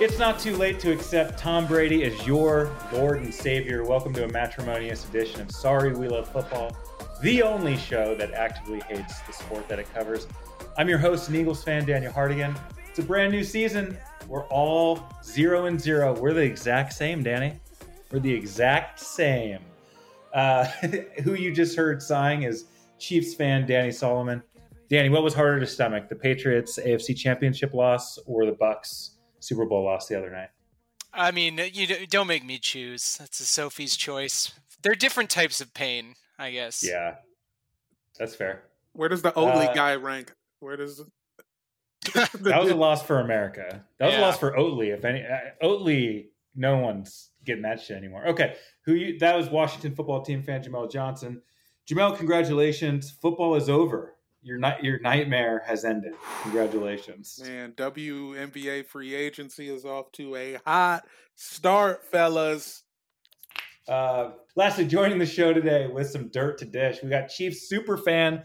It's not too late to accept Tom Brady as your Lord and Savior. Welcome to a matrimonious edition of Sorry We Love Football, the only show that actively hates the sport that it covers. I'm your host and Eagles fan, Daniel Hardigan. It's a brand new season. We're all zero and zero. We're the exact same, Danny. We're the exact same. Uh, who you just heard sighing is Chiefs fan Danny Solomon. Danny, what was harder to stomach, the Patriots AFC Championship loss or the Bucks Super Bowl loss the other night? I mean, you don't make me choose. That's a Sophie's choice. They're different types of pain, I guess. Yeah, that's fair. Where does the Oatly Uh, guy rank? Where does That was a loss for America. That was Yeah. a loss for Oatly. If any, uh, Oatly, no one's getting that shit anymore. Okay, who you? That was Washington football team fan Jamel Johnson. Jamel, congratulations! Football is over. Your night, your nightmare has ended. Congratulations. man? WNBA free agency is off to a hot start, fellas. Uh, lastly, joining the show today with some dirt to dish, we got Chiefs super fan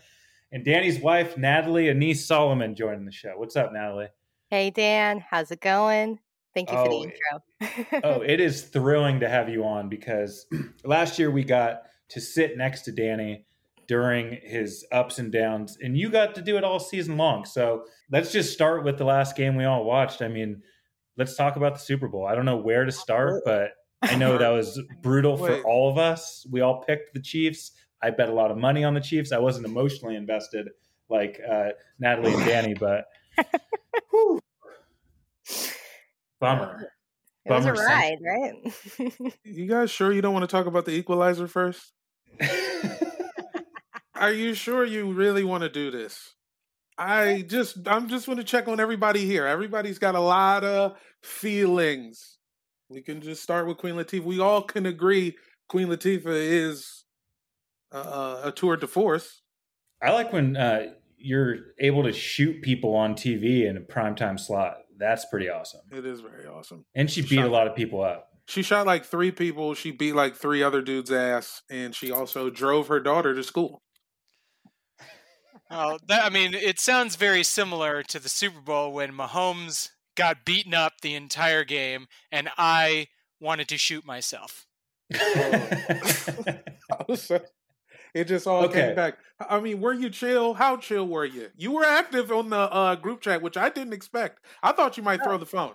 and Danny's wife Natalie Anise Solomon joining the show. What's up, Natalie? Hey Dan, how's it going? Thank you for Oh, the intro. oh, it is thrilling to have you on because last year we got to sit next to Danny during his ups and downs, and you got to do it all season long. So let's just start with the last game we all watched. I mean, let's talk about the Super Bowl. I don't know where to start, but I know that was brutal for Wait. all of us. We all picked the Chiefs. I bet a lot of money on the Chiefs. I wasn't emotionally invested like uh, Natalie and Danny, but whew. bummer. it was a Bummer ride, right? You guys sure you don't want to talk about the equalizer first? Are you sure you really want to do this? I just I'm just going to check on everybody here. Everybody's got a lot of feelings. We can just start with Queen Latifah. We all can agree Queen Latifah is uh, a tour de force. I like when uh, you're able to shoot people on TV in a primetime slot. That's pretty awesome. It is very awesome. And she beat a lot of people up. She shot like three people. She beat like three other dudes' ass, and she also drove her daughter to school. Oh, that, I mean, it sounds very similar to the Super Bowl when Mahomes got beaten up the entire game, and I wanted to shoot myself. it just all Okay. came back. I mean, were you chill? How chill were you? You were active on the uh, group chat, which I didn't expect. I thought you might throw the phone.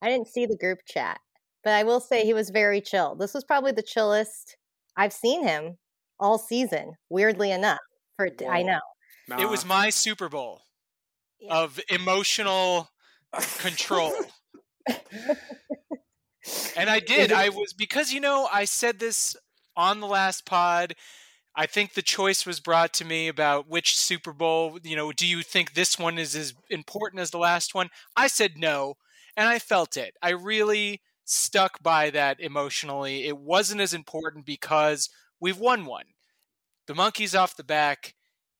I didn't see the group chat, but I will say he was very chill. This was probably the chillest I've seen him all season. Weirdly enough, for I Whoa. Know. It was my Super Bowl Yeah. of emotional control. And I did. I was because you know I said this on the last pod. I think the choice was brought to me about which Super Bowl. You know, do you think this one is as important as the last one? I said no, and I felt it. I really stuck by that emotionally. It wasn't as important because we've won one. The monkey's off the back.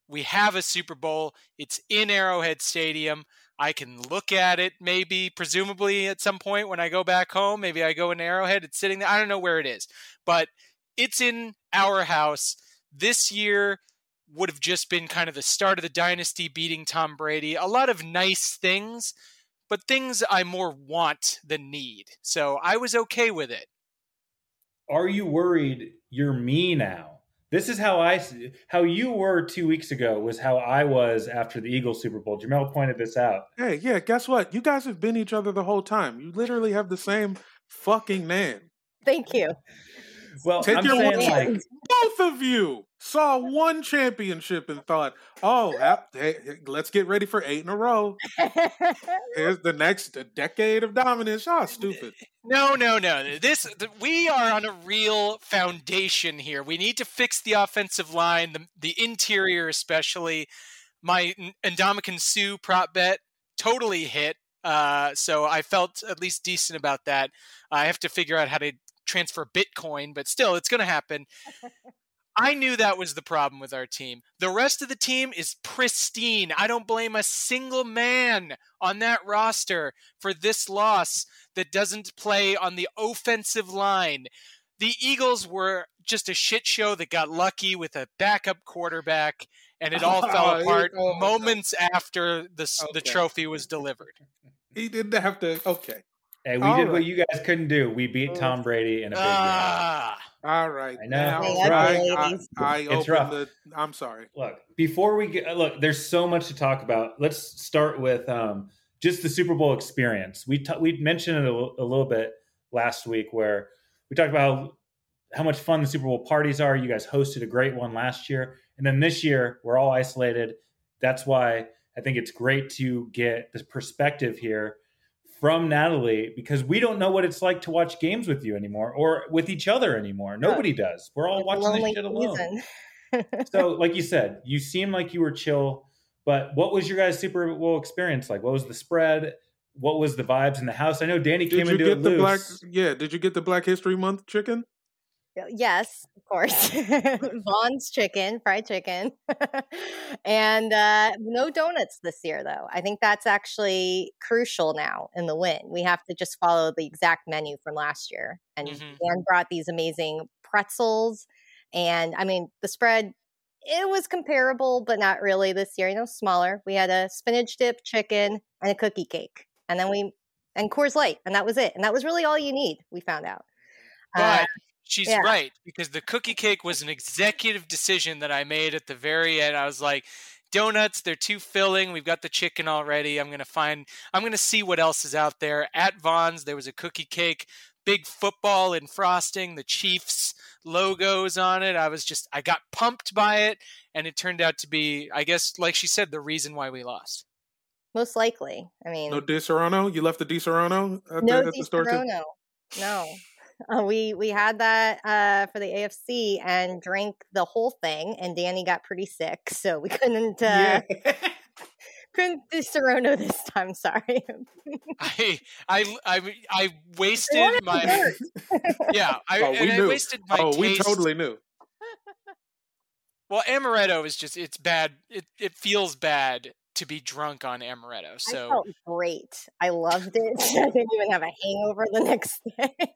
We have a Super Bowl. It's in Arrowhead Stadium. I can look at it maybe, presumably at some point when I go back home. Maybe I go in Arrowhead. It's sitting there. I don't know where it is, but it's in our house. This year would have just been kind of the start of the dynasty beating Tom Brady. A lot of nice things, but things I more want than need. So I was okay with it. Are you worried you're me now? This is how I how you were two weeks ago was how I was after the Eagles Super Bowl. Jamel pointed this out. Hey, yeah, guess what? You guys have been each other the whole time. You literally have the same fucking name. Thank you. Well, Take I'm your saying one. like Both of you saw one championship and thought, "Oh, hap- hey, hey, let's get ready for eight in a row. Here's the next decade of dominance." Oh, stupid. No, no, no. This th- we are on a real foundation here. We need to fix the offensive line, the the interior especially. My N- Ndamukong Suh prop bet totally hit. Uh, so I felt at least decent about that. I have to figure out how to transfer Bitcoin, but still, it's going to happen. I knew that was the problem with our team. The rest of the team is pristine. I don't blame a single man on that roster for this loss that doesn't play on the offensive line. The Eagles were just a shit show that got lucky with a backup quarterback, and it all fell apart oh, moments after the s the trophy was delivered. He didn't have to. Okay. Hey, we All did what you guys couldn't do. We beat Tom Brady in a big game. Ah, All right. I know. Now, Hey, I, I. I It's opened rough. the. I'm sorry. Look, before we get look, there's so much to talk about. Let's start with um, just the Super Bowl experience. We ta- we mentioned it a, l- a little bit last week, where we talked about how much fun the Super Bowl parties are. You guys hosted a great one last year, and then this year we're all isolated. That's why I think it's great to get this perspective here from Natalie because we don't know what it's like to watch games with you anymore or with each other anymore. Nobody does. We're all It's watching this shit alone so like you said you seem like you were chill but what was your guys super bowl experience like what was the spread what was the vibes in the house i know danny Did came you into get it the loose black? Yeah. Did you get the Black History Month chicken? yes, of course. Vaughn's chicken, fried chicken. and uh, no donuts this year, though. I think that's actually crucial now in the win. We have to just follow the exact menu from last year. And. Dan brought these amazing pretzels. And I mean, the spread, it was comparable, but not really this year. You know, smaller. We had a spinach dip chicken and a cookie cake. And then we, and Coors Light. And that was it. And that was really all you need, we found out. Uh, But she's yeah. right because the cookie cake was an executive decision that I made at the very end. I was like, donuts, they're too filling. We've got the chicken already. I'm gonna find. I'm gonna see what else is out there. At Vaughn's, there was a cookie cake, big football in frosting, the Chiefs logos on it. I was just, I got pumped by it, and it turned out to be, I guess, like she said, the reason why we lost. Most likely. I mean, No Disaronno. You left the Disaronno at, no the, at the store too. Di No. Uh, we we had that uh, for the AFC and drank the whole thing, and Danny got pretty sick, so we couldn't uh, couldn't do Serrano this time. Sorry. I, I, I, I wasted my. Yeah, I, Oh, we and I wasted my Oh, we totally knew. Well, amaretto is just it's bad. It it feels bad to be drunk on amaretto. I So felt great. I loved it. I didn't even have a hangover the next day.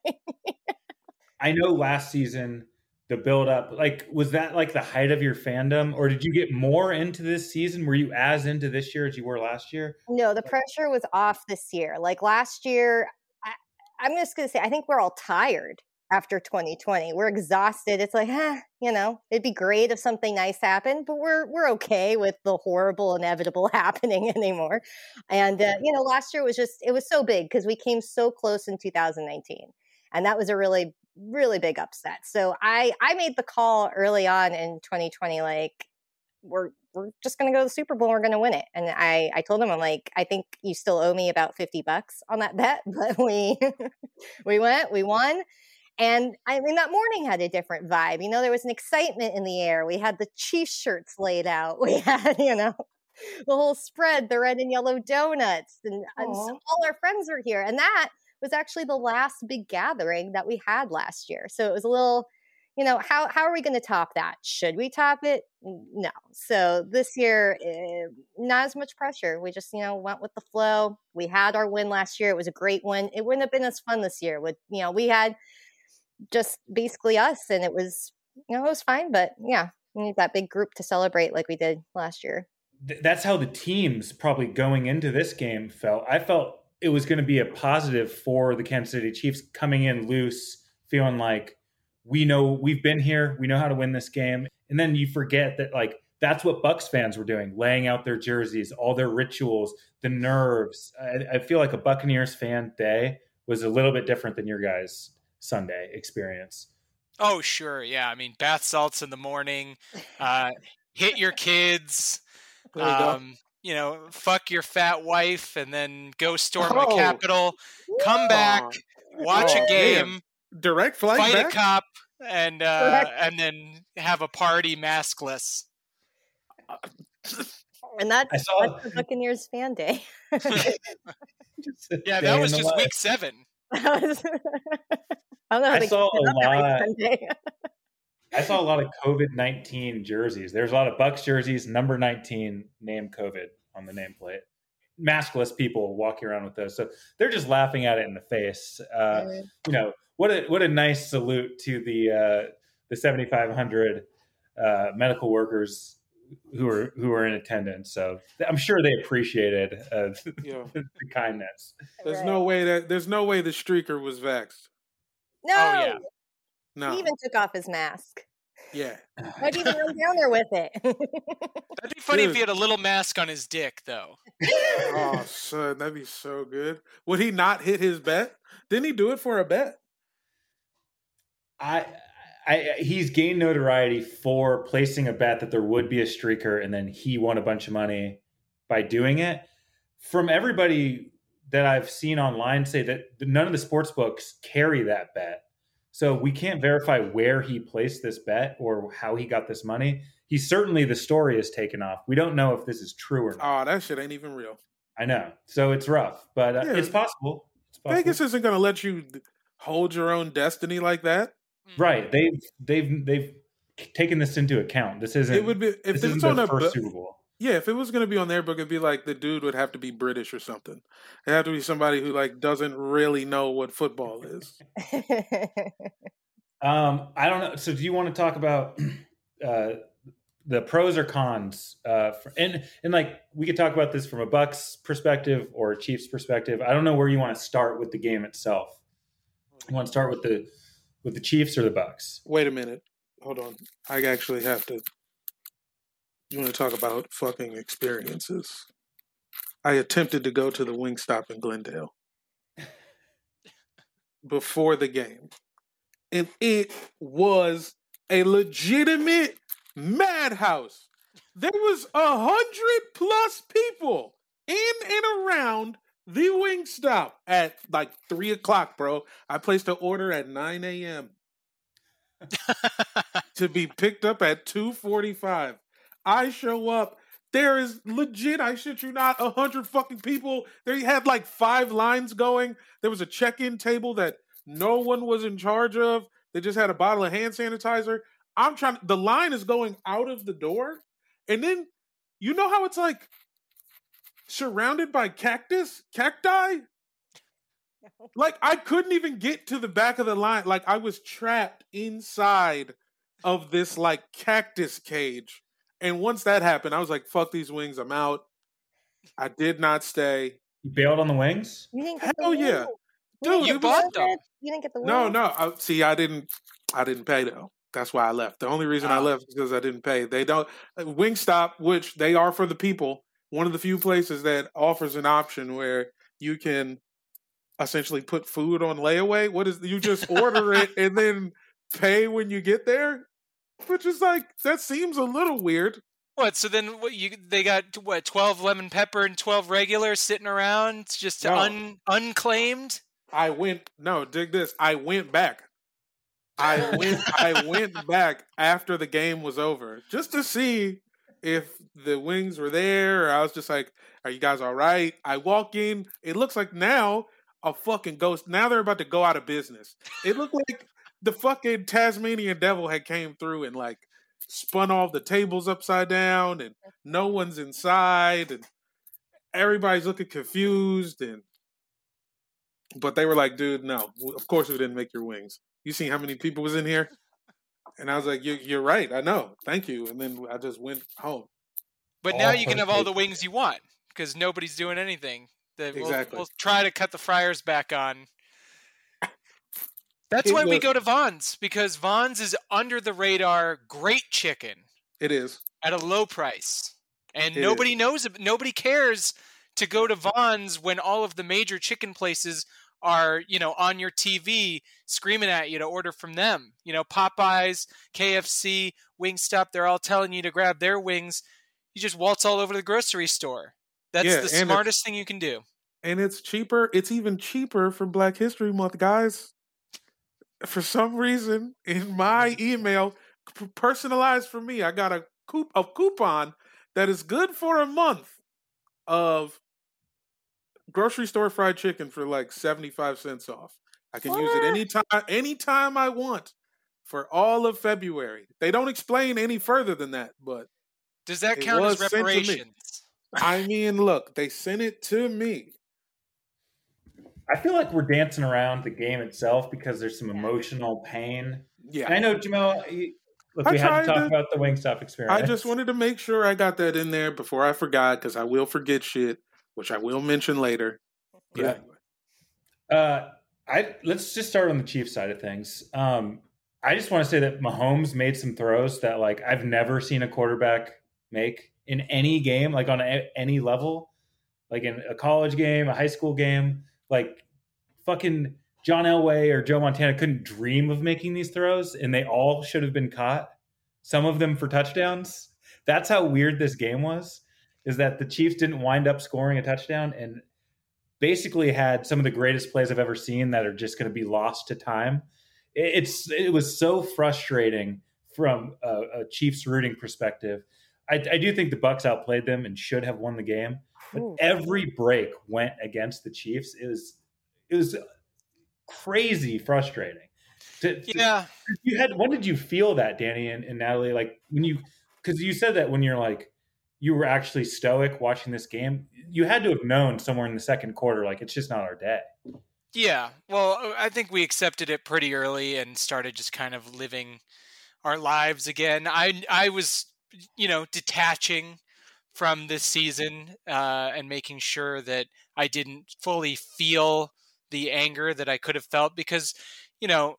i know last season the build up like was that like the height of your fandom or did you get more into this season were you as into this year as you were last year No, the pressure was off this year. Like last year, I, I'm just going to say, I think we're all tired after 2020. We're exhausted. It's like, eh, you know, it'd be great if something nice happened, but we're we're okay with the horrible inevitable happening anymore. And uh, you know, last year was just it was so big because we came so close in 2019, and that was a really really big upset. So I I made the call early on in 2020, like we're we're just going to go to the Super Bowl. and We're going to win it. And I, I told him, I'm like, I think you still owe me about 50 bucks on that bet, but we, we went, we won. And I mean, that morning had a different vibe. You know, there was an excitement in the air. We had the Chiefs shirts laid out. We had, you know, the whole spread, the red and yellow donuts, and, and so all our friends were here. And that was actually the last big gathering that we had last year. So it was a little, you know, how how are we going to top that? Should we top it? No. So this year, eh, not as much pressure. We just, you know, went with the flow. We had our win last year. It was a great win. It wouldn't have been as fun this year. With you know, we had just basically us, and it was, you know, it was fine. But yeah, we need that big group to celebrate like we did last year. Th- that's how the teams probably going into this game felt i felt it was going to be a positive for the kansas city chiefs coming in loose feeling like we know we've been here, we know how to win this game, and then you forget that like that's what Bucks fans were doing, laying out their jerseys, all their rituals, the nerves. I, I feel like a Buccaneers fan day was a little bit different than your guys' Sunday experience. Oh, sure. Yeah. I mean, bath salts in the morning, uh, hit your kids, you um, you know, fuck your fat wife, and then go storm Oh. the Capitol, come back, watch Oh, a game, direct flight fight back. a cop, and uh, and then have a party maskless. And that's, I saw- that's the Buccaneers fan day. Yeah, that in was just life. week seven. I don't know how I saw a lot- I saw a lot of COVID nineteen jerseys. There's a lot of Bucks jerseys, number nineteen, name COVID on the nameplate. Maskless people walking around with those, so they're just laughing at it in the face. Uh, you know what a what a nice salute to the uh, the 7,500 uh, medical workers who are who are in attendance. So I'm sure they appreciated uh, Yeah. the kindness. There's Right. no way that there's no way the streaker was vexed. Oh, no, yeah. No. he even took off his mask. yeah. Why'd you even run down there with it? That'd be funny if he had a little mask on his dick, though. Oh, son, that'd be so good. Would he not hit his bet? Didn't he do it for a bet? I, I, he's gained notoriety for placing a bet that there would be a streaker, and then he won a bunch of money by doing it. From everybody that I've seen online, say that none of the sports books carry that bet, so we can't verify where he placed this bet or how he got this money. He certainly the story is taken off. We don't know if this is true or not. Oh, that shit ain't even real. I know, so it's rough, but uh, Yeah. it's possible. It's possible. Vegas isn't going to let you hold your own destiny like that. Right. They've they've they've taken this into account. This isn't It would be if this it's isn't on their a first bu- Super Bowl. Yeah. If it was going to be on their book, it'd be like the dude would have to be British or something. It have to be somebody who like doesn't really know what football is. Um, I don't know. So, do you want to talk about uh, the pros or cons? Uh, for, and and like we could talk about this from a Bucks perspective or a Chiefs perspective. I don't know where you want to start with the game itself. You want to start with the with the Chiefs or the Bucks? Wait a minute. Hold on. I actually have to. You want to talk about fucking experiences? I attempted to go to the Wingstop in Glendale before the game, and it was a legitimate madhouse. There was a hundred plus people in and around the Wingstop at like three o'clock, bro. I placed an order at nine a.m to be picked up at 2:45. I show up. There is legit, I shit you not, a hundred fucking people. They had like five lines going. There was a check-in table that no one was in charge of. They just had a bottle of hand sanitizer. I'm trying. The line is going out of the door, and then you know how it's like surrounded by cactus, cacti. Like I couldn't even get to the back of the line. Like I was trapped inside of this like cactus cage. And once that happened, I was like, "Fuck these wings! I'm out." I did not stay. You bailed on the wings. you didn't get the Hell yeah. wings. Dude, You it was- bought them. You didn't get the wings? no. I, see, I didn't. I didn't pay though. That's why I left. The only reason I Ah. left is because I didn't pay. They don't uh, Wingstop, which they are for the people. One of the few places that offers an option where you can essentially put food on layaway. What is you just order it and then pay when you get there? Which is like that seems a little weird. What? So then, what you they got? What? Twelve lemon pepper and twelve regular sitting around, just No. un unclaimed. I went no, dig this. I went back. I went I went back after the game was over just to see if the wings were there. Or I was just like, "Are you guys all right?" I walk in. It looks like now a fucking ghost. Now they're about to go out of business. It looked like the fucking Tasmanian devil had came through and like spun all the tables upside down, and no one's inside, and everybody's looking confused and but they were like, dude, no. Of course we didn't make your wings. You seen how many people was in here? And I was like, you, you're right. I know. Thank you. And then I just went home. But All now you can have all the wings you want because nobody's doing anything. The- we'll- We'll, try to cut the fryers back on. That's It why we go to Vaughn's because Vaughn's is under the radar, great chicken It is. at a low price, and It nobody knows. Nobody cares to go to Vaughn's when all of the major chicken places are, you know, on your TV screaming at you to order from them. You know, Popeyes, KFC, Wingstop, they're all telling you to grab their wings. You just waltz all over the grocery store. That's Yeah, the smartest thing you can do. and it's cheaper. It's even cheaper for Black History Month, guys. For some reason, in my mm-hmm. email, personalized for me, I got a coup a coupon that is good for a month of grocery store fried chicken for like seventy five cents off. I can use it What? anytime anytime I want for all of February. They don't explain any further than that, but Does that count as to me. reparations? I mean, look, they sent it to me. I feel like we're dancing around the game itself because there's some emotional pain. Yeah. And I know, Jamel. Look, I we had to talk to- about the Wingstop experience. I just wanted to make sure I got that in there before I forgot because I will forget shit, which I will mention later. But Yeah. anyway. Uh, I let's just start on the Chiefs side of things. Um, I just want to say that Mahomes made some throws that like I've never seen a quarterback make in any game, like on a, any level, like in a college game, a high school game. Like fucking John Elway or Joe Montana couldn't dream of making these throws, and they all should have been caught. Some of them for touchdowns. That's how weird this game was. Is that the Chiefs didn't wind up scoring a touchdown and basically had some of the greatest plays I've ever seen that are just going to be lost to time. It- It's it was so frustrating from a, a Chiefs rooting perspective. I, I do think the Bucks outplayed them and should have won the game, but Ooh. every break went against the Chiefs. It was it was crazy frustrating. To- to- Yeah. you had when did you feel that, Danny and, and Natalie? Like when you because you said that when you're like you were actually stoic watching this game, you had to have known somewhere in the second quarter, like it's just not our day. Yeah. Well, uh, I think we accepted it pretty early and started just kind of living our lives again. I I was, you know, detaching from this season uh, and making sure that I didn't fully feel the anger that I could have felt because, you know,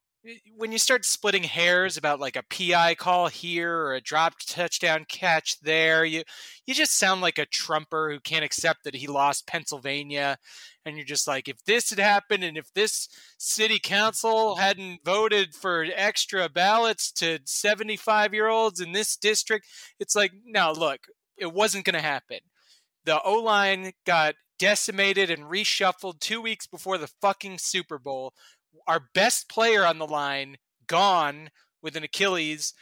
when you start splitting hairs about like a PI call here or a dropped touchdown catch there, you you just sound like a trumper who can't accept that he lost Pennsylvania and you're just like if this had happened and if this city council hadn't voted for extra ballots to 75 year olds in this district it's like no look it wasn't going to happen. The o-line got decimated and reshuffled two weeks before the fucking super bowl. Our best player on the line gone with an achilles.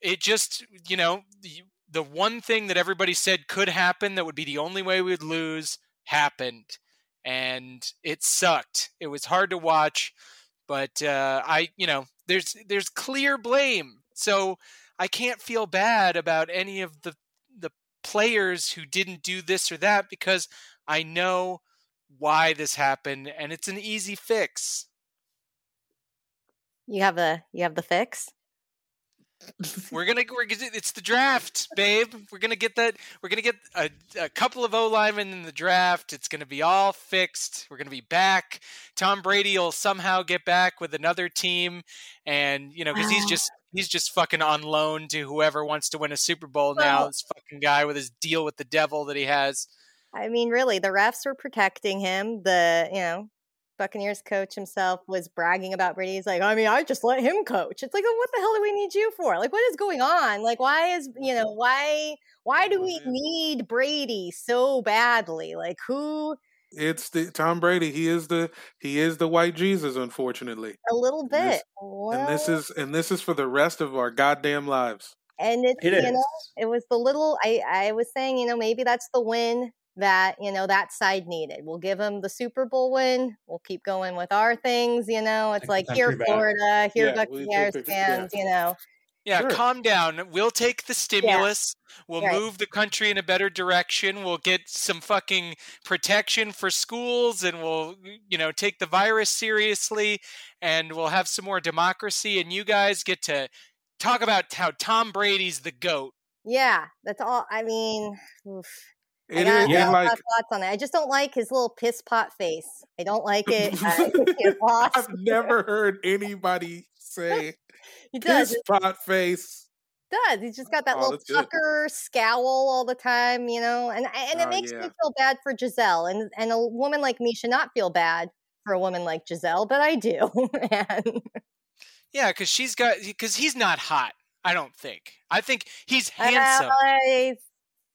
It just you know the, the one thing that everybody said could happen that would be the only way we'd lose happened. And it sucked. It was hard to watch but uh, i you know there's there's clear blame. So i can't feel bad about any of the the players who didn't do this or that because i know why this happened and it's an easy fix You have the you have the fix. We're gonna we're gonna it's the draft, babe. We're gonna get that. We're gonna get a, a couple of O linemen in the draft. It's gonna be all fixed. We're gonna be back. Tom Brady will somehow get back with another team, and you know because he's ah. just he's just fucking on loan to whoever wants to win a Super Bowl now. This fucking guy with his deal with the devil that he has. I mean, really, the refs were protecting him. The you know Buccaneers coach himself was bragging about Brady. He's like, I mean, I just let him coach. It's like, what the hell do we need you for? Like, what is going on? Like, why is you know why why do we mm-hmm. need Brady so badly? Like, who? It's the Tom Brady. He is the he is the white Jesus, unfortunately. A little And bit. this- And this is and this is for the rest of our goddamn lives. and it's It you is. know it was the little I I was saying you know maybe that's the win that you know that side needed. We'll give them the Super Bowl win. We'll keep going with our things. You know, it's like here. Florida, here Yeah, we Buccaneers the- yeah. fans. You know, Yeah, Sure. calm down. We'll take the stimulus. We'll Right. move the country in a better direction. We'll get some fucking protection for schools and we'll, you know, take the virus seriously and we'll have some more democracy and you guys get to talk about how Tom Brady's the goat. yeah, that's all. I mean, oof. I It got, is I Yeah. got like of thoughts on it. I just don't like his little piss pot face. I don't like it. Uh, he lost. I've never heard anybody say He does. piss pot face. Does. He's just got that Oh, little that's pucker scowl all the time, you know, and and it Oh, makes me feel bad for Gisele. And and a woman like me should not feel bad for a woman like Gisele, but I do. and Yeah, because she's got because he's not hot. I don't think. I think he's handsome. Uh, he's-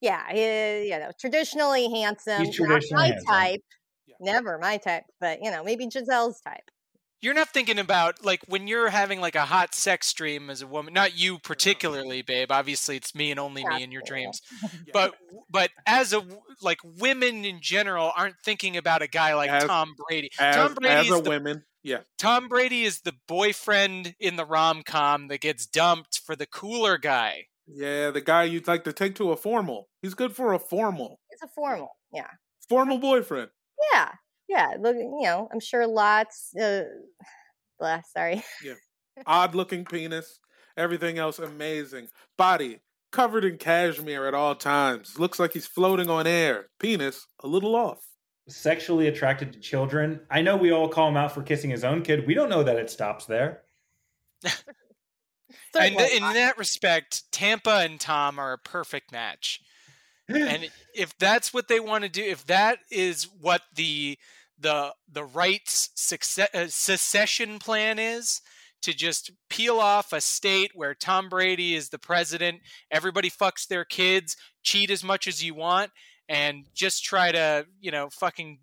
yeah, he, you know, traditionally handsome. He's not my handsome. type. Yeah. Never my type, but you know, maybe Gisele's type. You're not thinking about like when you're having like a hot sex dream as a woman. Not you particularly, babe. Obviously, it's me and only me in your Yeah. dreams. Yeah. But but as a like women in general aren't thinking about a guy like As- Tom Brady. as, Tom Brady as a the women, yeah. Tom Brady is the boyfriend in the rom com that gets dumped for the cooler guy. Yeah, the guy you'd like to take to a formal. He's good for a formal. It's a formal. Yeah. Formal boyfriend. Yeah. Yeah. Look, you know, I'm sure lots uh blah, sorry. Odd looking penis. Everything else amazing. Body covered in cashmere at all times. Looks like he's floating on air. Penis a little off. Sexually attracted to children. I know we all call him out for kissing his own kid. We don't know that it stops there. And Certainly in that respect, Tampa and Tom are a perfect match. and if that's what they want to do, if that is what the the the right's success, uh, secession plan is, to just peel off a state where Tom Brady is the president, everybody fucks their kids, cheat as much as you want, and just try to you know fucking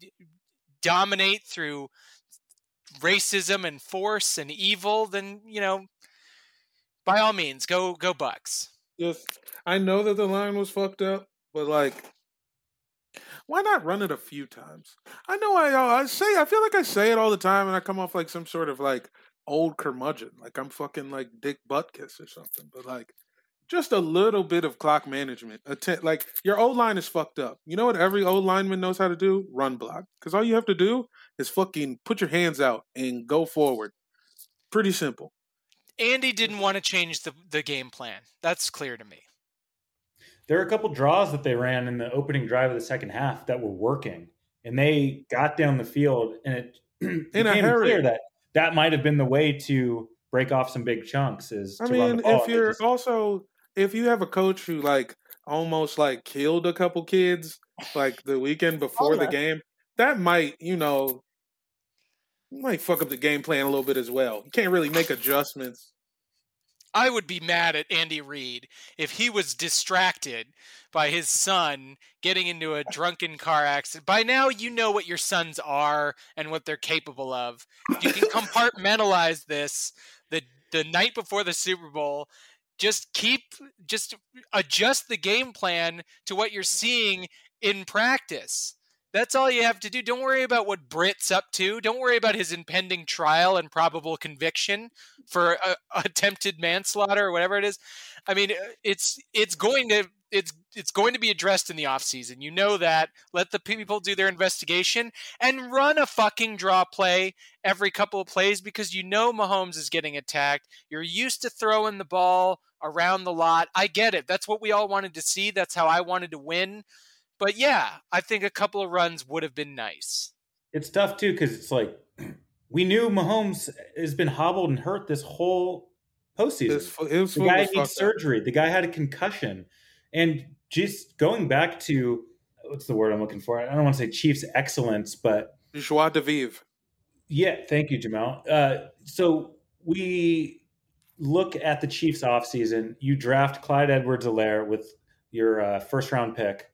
dominate through racism and force and evil, then you know by all means go go Bucks. Just I know that the line was fucked up, but like why not run it a few times? I know I uh, I say I feel like I say it all the time and I come off like some sort of like old curmudgeon, like I'm fucking like Dick Butkus or something. But like just a little bit of clock management. Like your old line is fucked up. You know what every old lineman knows how to do? Run block. Because all you have to do is fucking put your hands out and go forward. Pretty simple. Andy didn't want to change the, the game plan. That's clear to me. There are a couple draws that they ran in the opening drive of the second half that were working, and they got down the field, and it In a became hurry. clear that that might have been the way to break off some big chunks. Is I to run mean, the ball. if you're just- also if you have a coach who like almost like killed a couple kids like the weekend before the game, that might you know might fuck up the game plan a little bit as well. You can't really make adjustments. I would be mad at Andy Reid if he was distracted by his son getting into a drunken car accident. By now, you know what your sons are and what they're capable of. You can compartmentalize this the the night before the Super Bowl. Just keep, just adjust the game plan to what you're seeing in practice. That's all you have to do. Don't worry about what Britt's up to. Don't worry about his impending trial and probable conviction for uh, attempted manslaughter or whatever it is. I mean, uh, it's it's going to it's it's going to be addressed in the offseason. You know that. Let the people do their investigation and run a fucking draw play every couple of plays because you know Mahomes is getting attacked. You're used to throwing the ball around the lot. I get it. That's what we all wanted to see. That's how I wanted to win. But yeah, I think a couple of runs would have been nice. it's tough too because it's like we knew Mahomes has been hobbled and hurt this whole postseason. His, fo- his the guy was needs fucked up. surgery. The guy had a concussion, and just going back to what's the word I'm looking for? I don't want to say Chiefs excellence, but Joie de vivre. yeah, thank you, Jamal. Uh, so we look at the Chiefs offseason. You draft Clyde Edwards-Helaire with your uh, first round pick,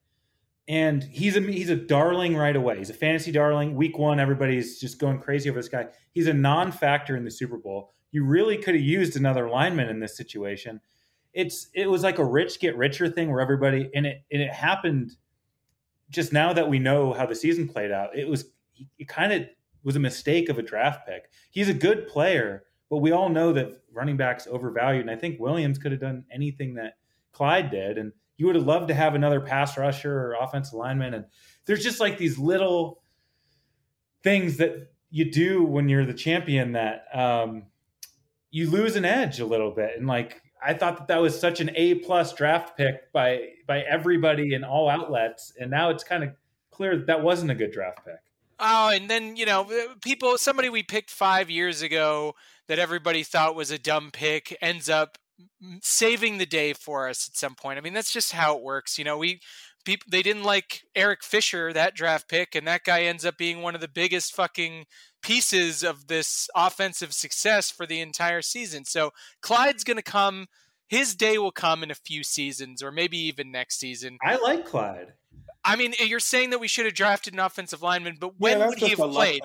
and he's a he's a darling right away. He's a fantasy darling. Week one, everybody's just going crazy over this guy. He's a non-factor in the Super Bowl. You really could have used another lineman in this situation. It's it was like a rich get richer thing where everybody and it and it happened just now that we know how the season played out. It was it kind of was a mistake of a draft pick. He's a good player, but we all know that running backs overvalued. And I think Williams could have done anything that Clyde did. And you would have loved to have another pass rusher or offensive lineman. And there's just like these little things that you do when you're the champion that um, you lose an edge a little bit. And like, I thought that that was such an A plus draft pick by by everybody in all outlets, and now it's kind of clear that that wasn't a good draft pick. Oh, and then you know, people. Somebody we picked five years ago that everybody thought was a dumb pick ends up saving the day for us at some point. I mean, that's just how it works. You know, we people they didn't like Eric Fisher that draft pick, and that guy ends up being one of the biggest fucking pieces of this offensive success for the entire season. So Clyde's going to come. His day will come in a few seasons, or maybe even next season. I like Clyde. I mean, you're saying that we should have drafted an offensive lineman, but when Yeah, would he have played?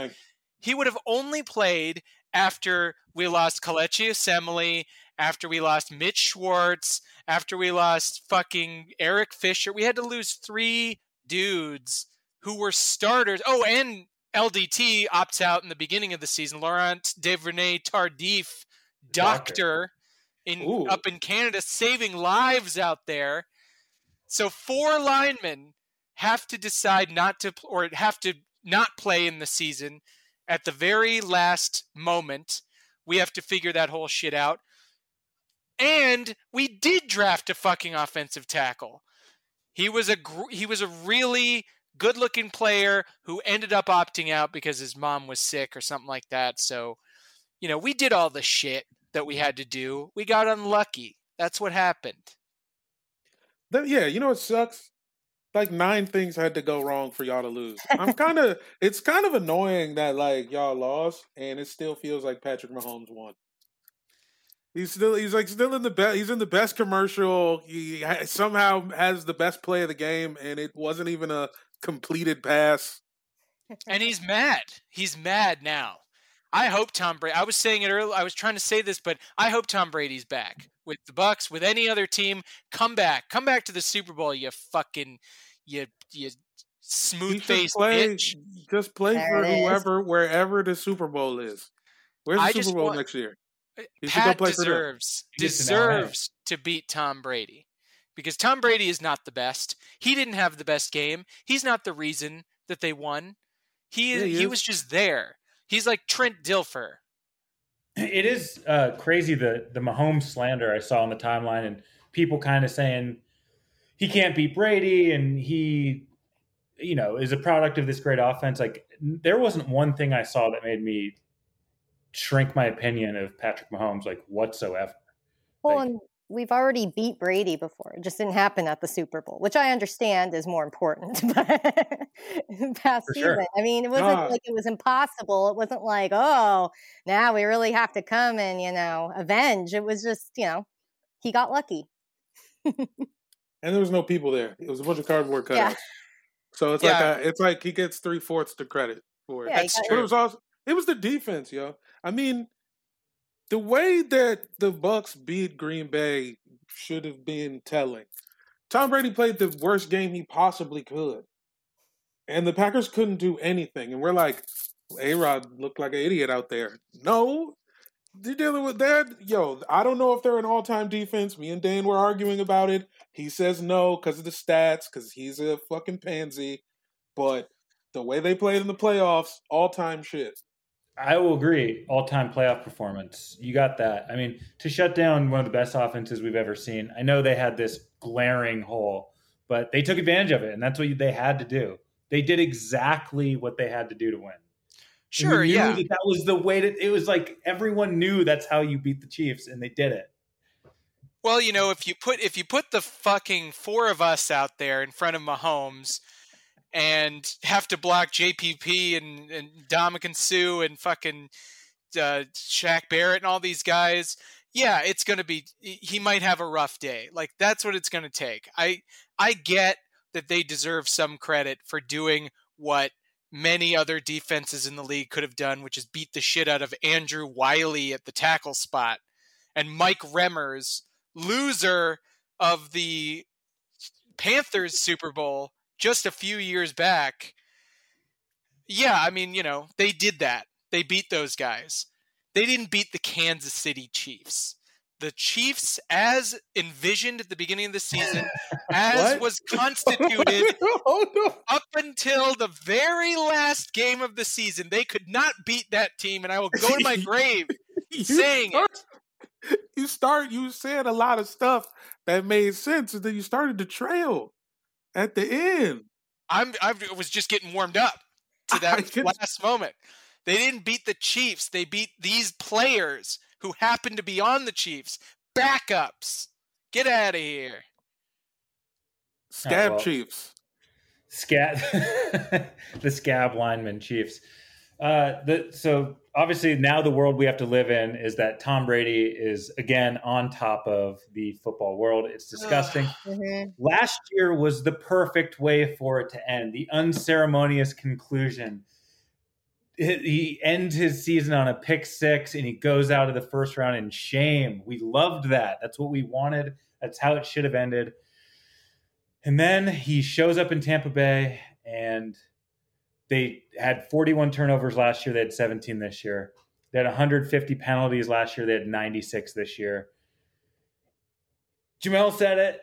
He would have only played after we lost Kelechi Osemele, after we lost Mitch Schwartz, after we lost fucking Eric Fisher. We had to lose three dudes who were starters. Oh, and LDT opts out in the beginning of the season. Laurent Duvernay-Tardif, Doctor. doctor, in Ooh. up in Canada, saving lives out there. So four linemen have to decide not to or have to not play in the season at the very last moment. We have to figure that whole shit out. And we did draft a fucking offensive tackle. He was a gr- he was a really good-looking player who ended up opting out because his mom was sick or something like that. So, you know, we did all the shit that we had to do. We got unlucky. That's what happened. That- yeah, you know what sucks? Like nine things had to go wrong for y'all to lose. I'm kind of it's kind of annoying that like y'all lost and it still feels like Patrick Mahomes won. He's still he's like still in the best he's in the best commercial. He ha- somehow has the best play of the game and it wasn't even a completed pass. and he's mad. He's mad now. I hope Tom Brady. I was saying it earlier. I was trying to say this, but I hope Tom Brady's back with the Bucks, with any other team. Come back, come back to the Super Bowl. You fucking, you you smooth faced bitch. just play There for it is. whoever wherever the Super Bowl is. Where's the I Super Bowl want- next year? He should Pat play for them. deserves He gets in LA. deserves to beat Tom Brady because Tom Brady is not the best. He didn't have the best game. He's not the reason that they won. He Yeah, he he was just there. He's like Trent Dilfer. It is uh, crazy the the Mahomes slander I saw on the timeline and people kind of saying he can't beat Brady and he you know is a product of this great offense. Like there wasn't one thing I saw that made me shrink my opinion of Patrick Mahomes like whatsoever. Well, Like- and we've already beat Brady before. It just didn't happen at the Super Bowl, which I understand is more important. But past For sure. season, I mean, it wasn't like it was impossible. It wasn't like, oh, now we really have to come and you know avenge. It was just, you know, he got lucky. And there was no people there. It was a bunch of cardboard cutouts. Yeah. So it's Yeah. like a, it's like he gets three fourths the credit for it. Yeah, he That's got- But it was also it was the defense, yo. I mean, the way that the Bucks beat Green Bay should have been telling. Tom Brady played the worst game he possibly could, and the Packers couldn't do anything. And we're like, A Rod looked like an idiot out there. No, they're dealing with that. Yo, I don't know if they're an all time defense. Me and Dan were arguing about it. He says no because of the stats, because he's a fucking pansy. But the way they played in the playoffs, all time shit. I will agree. All time playoff performance. You got that. I mean, to shut down one of the best offenses we've ever seen. I know they had this glaring hole, but they took advantage of it, and that's what they had to do. They did exactly what they had to do to win. Sure, yeah. That, that was the way that it was like everyone knew that's how you beat the Chiefs, and they did it. Well, you know, if you put if you put the fucking four of us out there in front of Mahomes and have to block JPP and and Ndamukong Suh and fucking uh, Shaq Barrett and all these guys, yeah, it's gonna be. He might have a rough day. Like that's what it's gonna take. I I get that they deserve some credit for doing what many other defenses in the league could have done, which is beat the shit out of Andrew Wylie at the tackle spot and Mike Remmers, loser of the Panthers Super Bowl just a few years back. Yeah, I mean, you know, they did that. They beat those guys. They didn't beat the Kansas City Chiefs. The Chiefs, as envisioned at the beginning of the season, as was constituted oh no! up until the very last game of the season, they could not beat that team, and I will go to my grave saying it. start- You you start, you said a lot of stuff that made sense, and then you started to trail at the end. I'm I was just getting warmed up to that last moment. They didn't beat the Chiefs. They beat these players who happen to be on the Chiefs. Backups. Get out of here. Scab well. Chiefs. Scab, the scab lineman Chiefs. Uh, the, so obviously now the world we have to live in is that Tom Brady is again on top of the football world. It's disgusting. Mhm. Last year was the perfect way for it to end. The unceremonious conclusion. He ends his season on a pick six and he goes out of the first round in shame. We loved that. That's what we wanted. That's how it should have ended. And then he shows up in Tampa Bay and they had 41 turnovers last year. They had 17 this year. They had 150 penalties last year. They had 96 this year. Jamel said it.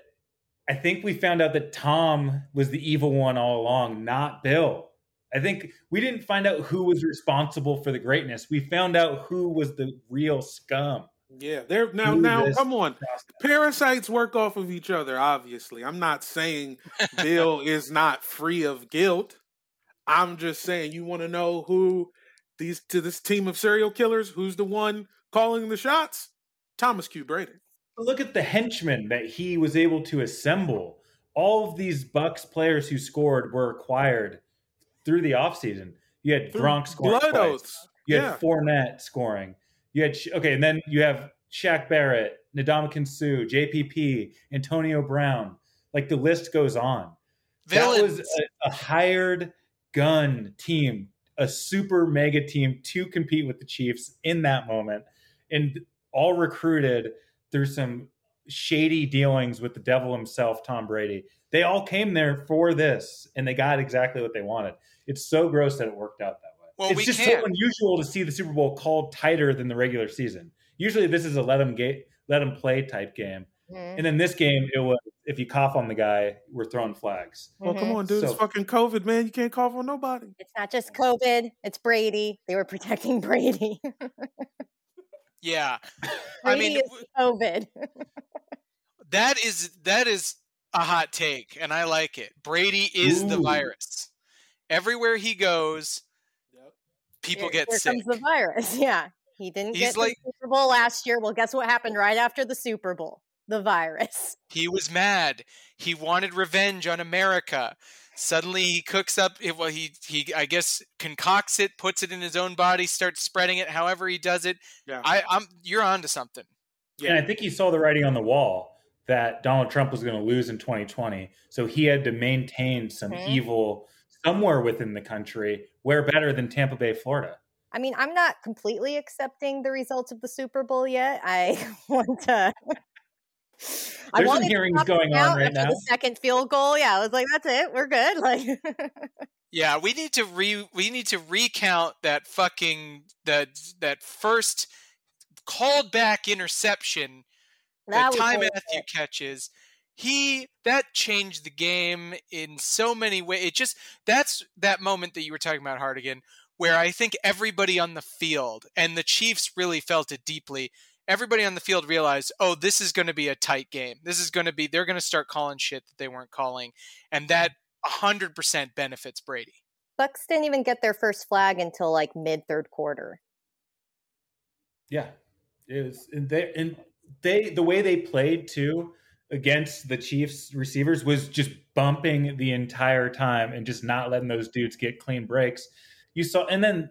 I think we found out that Tom was the evil one all along, not Bill. I think we didn't find out who was responsible for the greatness. We found out who was the real scum. Yeah, they're now now come on. Parasites work off of each other, obviously. I'm not saying Bill is not free of guilt. I'm just saying you want to know who these to this team of serial killers, who's the one calling the shots? Thomas Q. Brady. Look at the henchmen that he was able to assemble. All of these Bucks players who scored were acquired through the offseason. You had Through Gronk scoring blood twice. oaths. You Yeah. had Fournette scoring. You had okay, and then you have Shaq Barrett, Ndamukong Suh, JPP, Antonio Brown. Like the list goes on. Villains. That was a, a hired gun team, a super mega team to compete with the Chiefs in that moment, and all recruited through some shady dealings with the devil himself, Tom Brady. They all came there for this, and they got exactly what they wanted. It's so gross that it worked out that way. Well, it's just can't. so unusual to see the Super Bowl called tighter than the regular season. Usually, this is a let them get, let them play type game, Mhm. and in this game, it was if you cough on the guy, we're throwing flags. Well, come Mhm. on, dude. So- it's fucking COVID, man. You can't cough on nobody. It's not just COVID. It's Brady. They were protecting Brady. yeah. Brady I mean, is COVID. that is that is a hot take, and I like it. Brady is the virus. Everywhere he goes, people here, get here sick. comes the virus. Yeah. He didn't He's get like- the Super Bowl last year. Well, guess what happened right after the Super Bowl? The virus. He was mad. He wanted revenge on America. Suddenly, he cooks up. Well, he he I guess concocts it, puts it in his own body, starts spreading it. However, he does it. Yeah. I, I'm you're onto something. And I think he saw the writing on the wall that Donald Trump was going to lose in 2020. So he had to maintain some Mhm. evil somewhere within the country. Where better than Tampa Bay, Florida? I mean, I'm not completely accepting the results of the Super Bowl yet. I want to. I There's some wanted hearings stop going on right after now. The second field goal, yeah, I was like, "That's it, we're good." Like, Yeah, we need to re we need to recount that fucking that that first called back interception that that Ty horrible. Mathieu catches. He that changed the game in so many ways. It just that's that moment that you were talking about, Hardigan, where I think everybody on the field and the Chiefs really felt it deeply. Everybody on the field realized, oh, this is going to be a tight game. This is going to be they're going to start calling shit that they weren't calling, and that mm. hundred percent benefits Brady. Bucks didn't even get their first flag until like mid third quarter. Yeah, it was. And they and they the way they played too against the Chiefs receivers was just bumping the entire time and just not letting those dudes get clean breaks. You saw, and then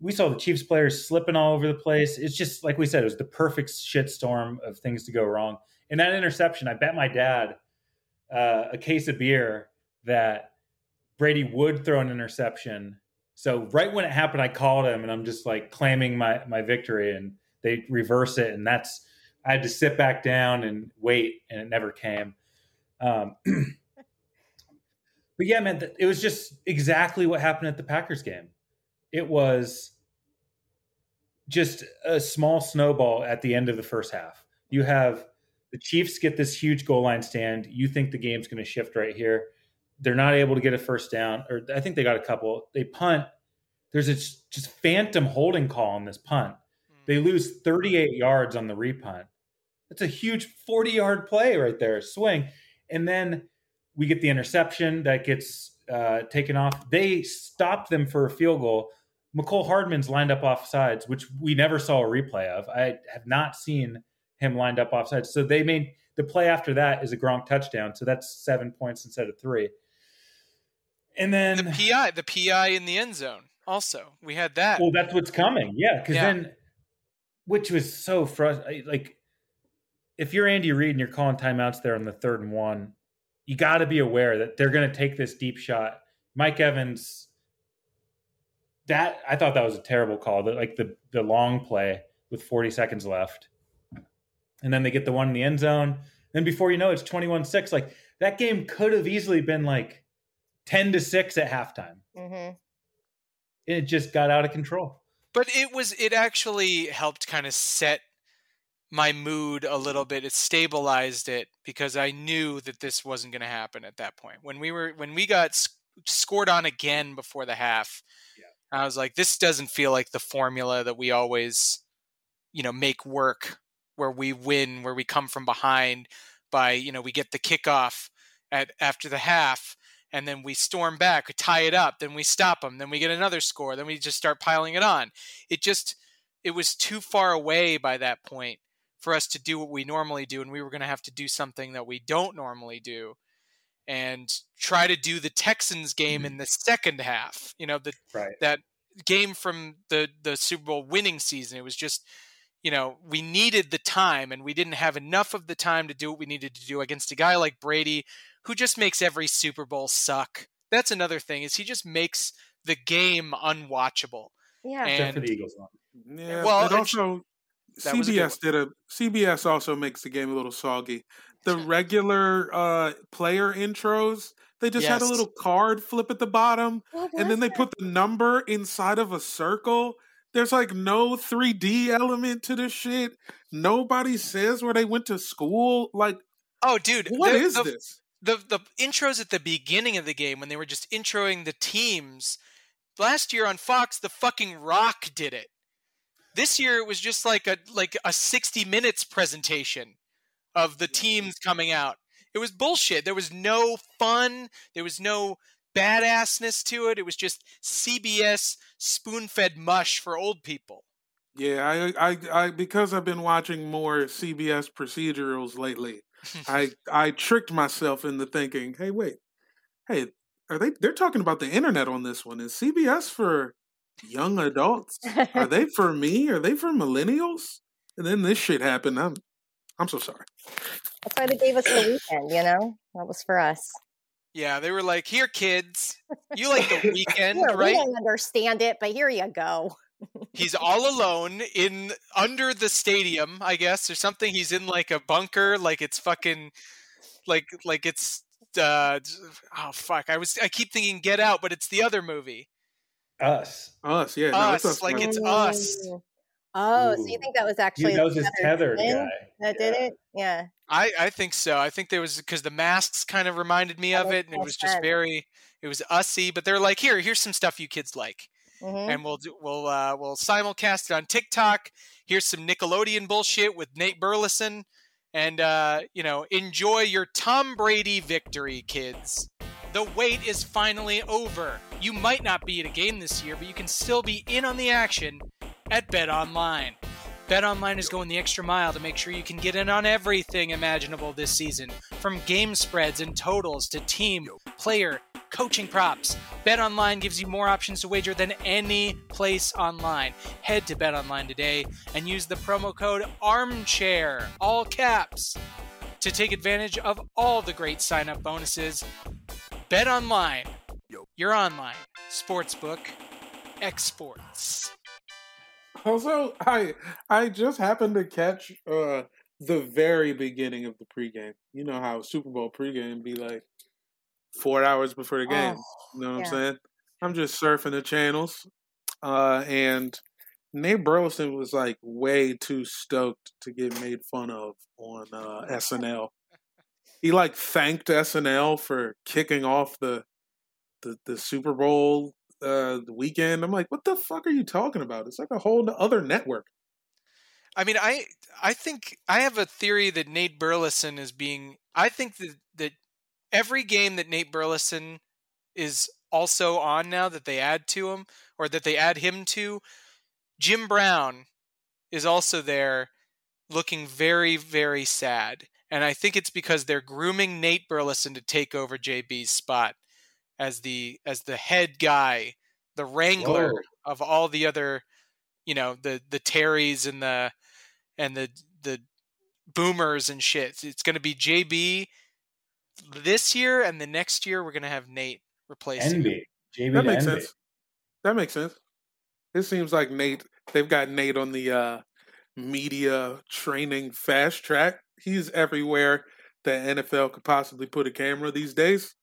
we saw the Chiefs players slipping all over the place. It's just like we said, it was the perfect shitstorm of things to go wrong. And that interception, I bet my dad uh, a case of beer that Brady would throw an interception. So right when it happened, I called him and I'm just like claiming my my victory, and they reverse it, and that's I had to sit back down and wait, and it never came. Um, but yeah, man, it was just exactly what happened at the Packers game. It was just a small snowball at the end of the first half. You have the Chiefs get this huge goal line stand. You think the game's going to shift right here. They're not able to get a first down, or I think they got a couple. They punt. There's a just phantom holding call on this punt. Hmm. They lose 38 yards on the repunt. That's a huge 40 yard play right there, swing. And then we get the interception that gets uh, taken off. They stopped them for a field goal. Mecole Hardman's lined up off sides, which we never saw a replay of. I have not seen him lined up off sides. So they made the play after that is a Gronk touchdown. So that's seven points instead of three. And then The PI, the PI in the end zone. Also, we had that. Well, that's what's coming. Yeah, because Yeah. then, which was so frustrating. Like, if you're Andy Reid and you're calling timeouts there on the third and one, you got to be aware that they're going to take this deep shot. Mike Evans, that I thought that was a terrible call. That like the the long play with 40 seconds left, and then they get the one in the end zone. Then before you know, it, it's 21-6. Like that game could have easily been like 10 to six at halftime. Mm-hmm. It just got out of control. but it was it actually helped kind of set my mood a little bit it stabilized it because i knew that this wasn't going to happen at that point when we were when we got sc- scored on again before the half i was like this doesn't feel like the formula that we always you know make work where we win where we come from behind by you know we get the kickoff at after the half and then we storm back, we tie it up, then we stop them, then we get another score, then we just start piling it on. It just it was too far away by that point for us to do what we normally do and we were going to have to do something that we don't normally do and try to do the Texans game mm-hmm. in the second half. You know, the Right. that game from the the Super Bowl winning season. It was just you know, we needed the time and we didn't have enough of the time to do what we needed to do against a guy like Brady who just makes every Super Bowl suck. That's another thing is he just makes the game unwatchable. Yeah. Except for And the Eagles one. Yeah, Well, but also that CBS did a CBS also makes the game a little soggy. The regular uh player intros, they just had a little card flip at the bottom, and then they put the number inside of a circle. There's like no 3D element to this shit. Nobody says where they went to school. Like, oh dude, what the- is the, this? the the intros at the beginning of the game when they were just introing the teams last year on Fox the fucking Rock did it. This year it was just like a like a 60 minutes presentation of the teams coming out. It was bullshit. There was no fun, there was no badassness to it. It was just CBS spoon-fed mush for old people. Yeah, I, I, I, because I've been watching more CBS procedurals lately. I, I tricked myself into thinking, hey, wait, hey, are they? They're talking about the internet on this one. Is CBS for young adults? Are they for me? Are they for millennials? And then this shit happened. I'm, I'm so sorry. That's why they gave us the Weeknd, you know? That was for us. Yeah, they were like, "Here kids, you like the Weeknd, Here, we right?" don't understand it, but here you go. he's all alone in under the stadium i guess or something he's in like a bunker like it's fucking like like it's uh oh fuck i was i keep thinking get out but it's the other movie Us. Us, yeah, no, Us, it's us. like it's us. Oh, so you think that was actually that was his another tethered guy. that did it? Yeah. i i think so i think there was because the masks kind of reminded me That of it and it more was just sense. very it was ussy but they're like here here's some stuff you kids like hmm and we'll do, we'll uh, we'll simulcast it on TikTok. Here's some Nickelodeon bullshit with Nate Burleson, and uh, you know, enjoy your Tom Brady victory, kids. The wait is finally over. You might not be at a game this year, but you can still be in on the action at Bet Online. Bet Online is going the extra mile to make sure you can get in on everything imaginable this season, from game spreads and totals to team, player, coaching props. Bet Online gives you more options to wager than any place online. Head to Bet Online today and use the promo code ARMCHAIR, all caps, to take advantage of all the great sign up bonuses. Bet Online, your online sportsbook exports. Also, I I just happened to catch uh the very beginning of the pregame. You know how Super Bowl pregame be like four hours before the game. Oh, you know what yeah. I'm saying? I'm just surfing the channels, uh, and Nate Burleson was like way too stoked to get made fun of on uh, SNL. He like thanked SNL for kicking off the the, the Super Bowl uh, the weekend. I'm like, what the fuck are you talking about? It's like a whole other network. I mean, I I think I have a theory that Nate Burleson is being. I think that that every game that Nate Burleson is also on now that they add to him or that they add him to, Jim Brown is also there, looking very very sad, and I think it's because they're grooming Nate Burleson to take over JB's spot as the as the head guy, the wrangler Whoa. of all the other, you know, the the Terrys and the and the the boomers and shit. It's going to be JB this year, and the next year we're going to have Nate replacing. him. Envy. JB That makes envy. sense. That makes sense. It seems like Nate. They've got Nate on the uh, media training fast track. He's everywhere the NFL could possibly put a camera these days.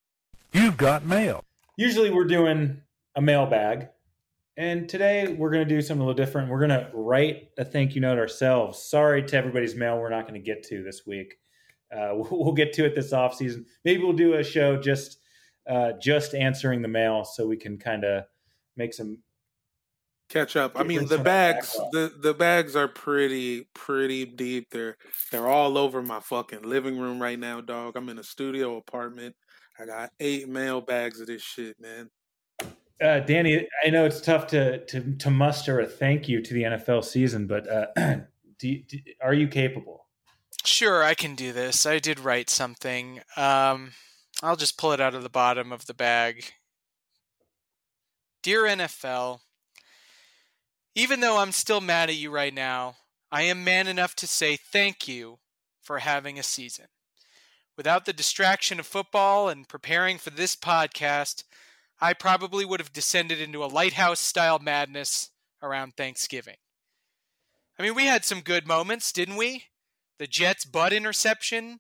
You've got mail. Usually we're doing a mailbag, and today we're going to do something a little different. We're going to write a thank you note ourselves. Sorry to everybody's mail we're not going to get to this week. Uh, we'll, we'll get to it this off season. Maybe we'll do a show just uh, just answering the mail so we can kind of make some Catch up. I mean, the some of that bags. The the bags are pretty pretty deep. They're they're all over my fucking living room right now, dog. I'm in a studio apartment. I got eight mail bags of this shit, man. Uh, Danny, I know it's tough to, to to muster a thank you to the NFL season, but uh, do, do, are you capable? Sure, I can do this. I did write something. Um, I'll just pull it out of the bottom of the bag. Dear NFL, even though I'm still mad at you right now, I am man enough to say thank you for having a season. Without the distraction of football and preparing for this podcast, I probably would have descended into a lighthouse style madness around Thanksgiving. I mean, we had some good moments, didn't we? the Jets' butt interception,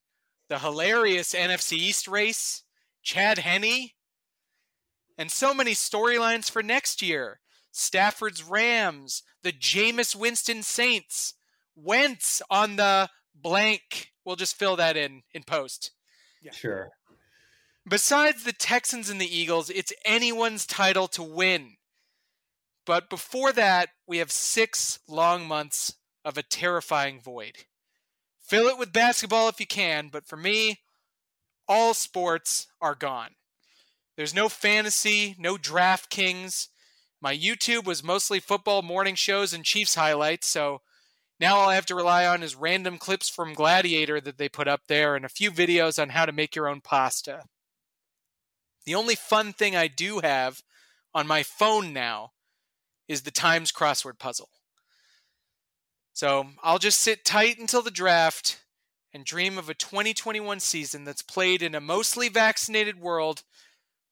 the hilarious NFC East race, Chad Henne, and so many storylines for next year. Stafford's Rams, the Jameis Winston Saints, Wentz on the blank. We'll just fill that in in post. Yeah. Sure. Besides the Texans and the Eagles, it's anyone's title to win. But before that, we have six long months of a terrifying void. Fill it with basketball if you can, but for me, all sports are gone. There's no fantasy, no DraftKings. My YouTube was mostly football morning shows and Chiefs highlights, so now all I have to rely on is random clips from Gladiator that they put up there and a few videos on how to make your own pasta. The only fun thing I do have on my phone now is the Times crossword puzzle. So I'll just sit tight until the draft and dream of a 2021 season that's played in a mostly vaccinated world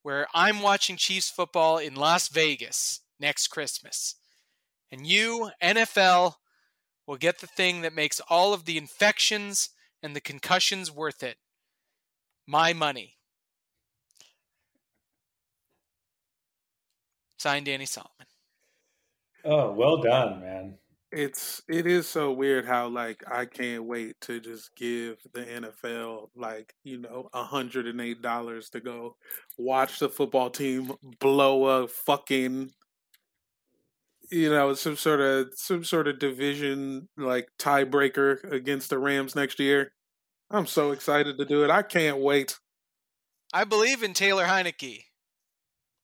where I'm watching Chiefs football in Las Vegas next Christmas. And you, NFL, will get the thing that makes all of the infections and the concussions worth it my money. Signed Danny Solomon. Oh, well done, man. It's it is so weird how like I can't wait to just give the NFL like you know a hundred and eight dollars to go watch the football team blow a fucking you know some sort of some sort of division like tiebreaker against the Rams next year. I'm so excited to do it. I can't wait. I believe in Taylor Heinicke.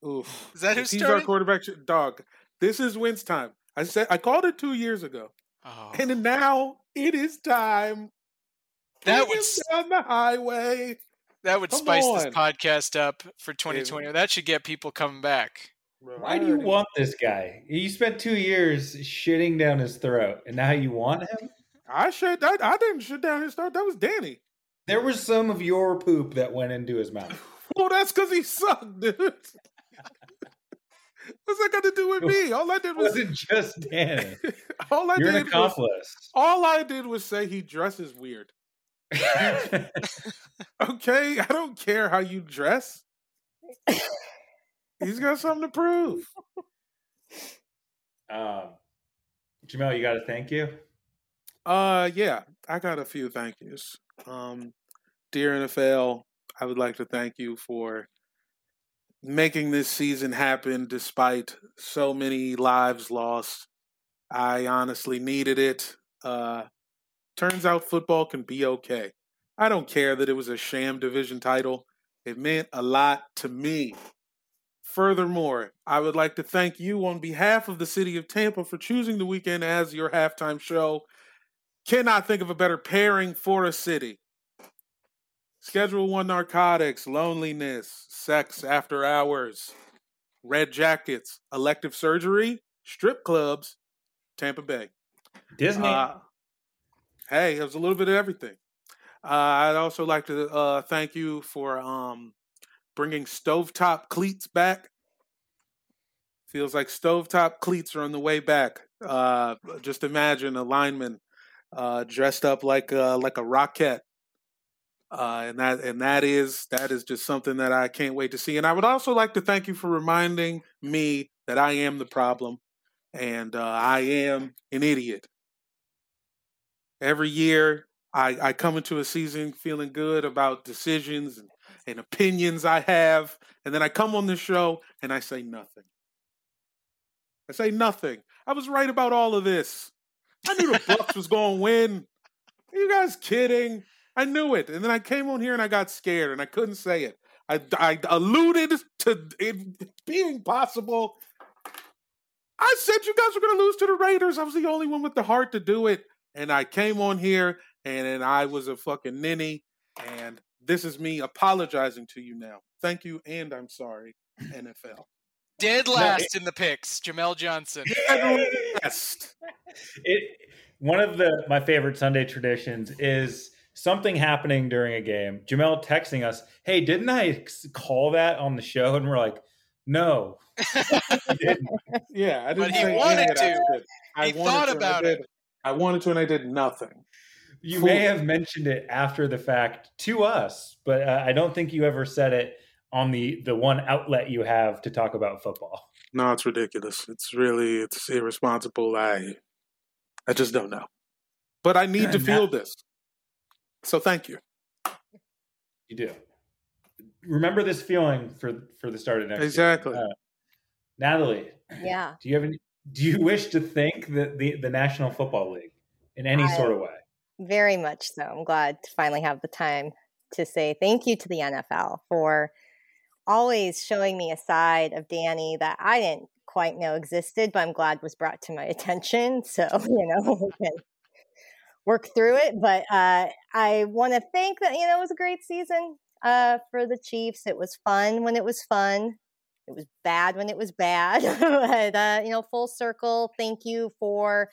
Oof. Is that who If he's our quarterback. Dog, this is Wentz time. I said I called it two years ago. Oh. And now it is time. That Bring would down the highway. That would Come spice this podcast up for 2020. That should get people coming back. Why do you want this guy? You spent two years shitting down his throat, and now you want him? I shut. I, I didn't shit down his throat. That was Danny. There was some of your poop that went into his mouth. Well, that's because he sucked, dude. What's that got to do with me? All I did It was wasn't just Danny. all I You're an did was all I did was say he dresses weird. Okay, I don't care how you dress. He's got something to prove. um, Jamel, you got to thank you. Uh, yeah, I got a few thank yous. Um, dear NFL, I would like to thank you for making this season happen despite so many lives lost. I honestly needed it. Uh, turns out football can be okay. I don't care that it was a sham division title. It meant a lot to me. Furthermore, I would like to thank you on behalf of the city of Tampa for choosing the Weeknd as your halftime show. Cannot think of a better pairing for a city. Schedule one narcotics, loneliness, sex after hours, red jackets, elective surgery, strip clubs, Tampa Bay. Disney. Uh, hey, it was a little bit of everything. Uh, I'd also like to uh, thank you for um, bringing stovetop cleats back. Feels like stovetop cleats are on the way back. Uh, just imagine a lineman uh, dressed up like uh, like a rocket, uh, and that and that is that is just something that I can't wait to see. And I would also like to thank you for reminding me that I am the problem, and uh, I am an idiot. Every year, I, I come into a season feeling good about decisions and, and opinions I have, and then I come on this show and I say nothing. I say nothing. I was right about all of this. I knew the Bucks was going to win. Are you guys kidding? I knew it, and then I came on here and I got scared and I couldn't say it. I, I alluded to it being possible. I said you guys were going to lose to the Raiders. I was the only one with the heart to do it, and I came on here and then I was a fucking ninny. And this is me apologizing to you now. Thank you, and I'm sorry, NFL. Dead last in the picks, Jamel Johnson. Best. it one of the my favorite Sunday traditions is something happening during a game. Jamel texting us, "Hey, didn't I call that on the show?" And we're like, "No, didn't." Yeah, I didn't But he wanted any of that to. I He thought to, I about it. I wanted to, and I did nothing. You Fool. may have mentioned it after the fact to us, but uh, I don't think you ever said it on the the one outlet you have to talk about football. No, it's ridiculous. It's really it's irresponsible. I I just don't know. But I need to Nah. feel this. So thank you. You do. Remember this feeling for for the start of next Exactly. year. Uh, Natalie, Yeah. do you have any? Do you wish to thank the the, the National Football League in any I- sort of way? Very much so. I'm glad to finally have the time to say thank you to the NFL for always showing me a side of Danny that I didn't quite know existed, but I'm glad was brought to my attention. So, you know, we can work through it. But uh, I want to thank that, you know, it was a great season uh, for the Chiefs. It was fun when it was fun. It was bad when it was bad. but, uh, you know, full circle, thank you for